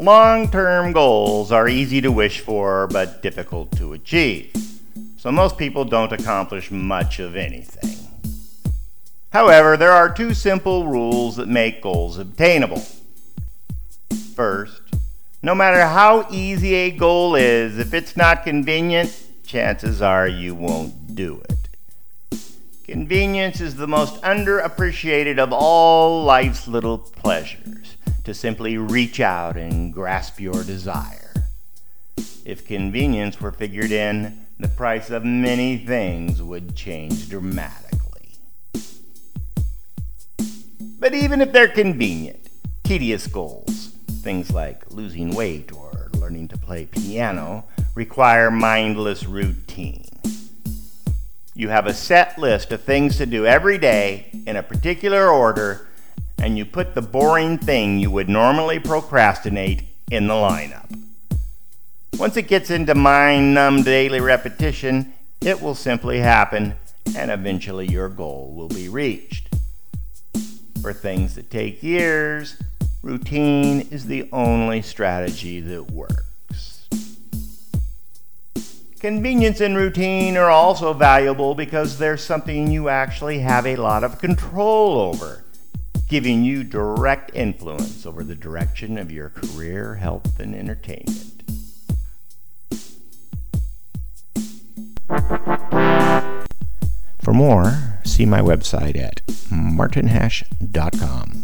Long term goals are easy to wish for but difficult to achieve, so most people don't accomplish much of anything. However, there are two simple rules that make goals obtainable. First, no matter how easy a goal is, if it's not convenient, chances are you won't do it. Convenience is the most underappreciated of all life's little pleasures to simply reach out and grasp your desire. If convenience were figured in, the price of many things would change dramatically. But even if they're convenient, tedious goals, things like losing weight or learning to play piano, require mindless routine. You have a set list of things to do every day in a particular order, and you put the boring thing you would normally procrastinate in the lineup. Once it gets into mind numb daily repetition, it will simply happen, and eventually your goal will be reached. For things that take years, routine is the only strategy that works. Convenience and routine are also valuable because they're something you actually have a lot of control over, giving you direct influence over the direction of your career, health, and entertainment. For more, see my website at martinhash.com.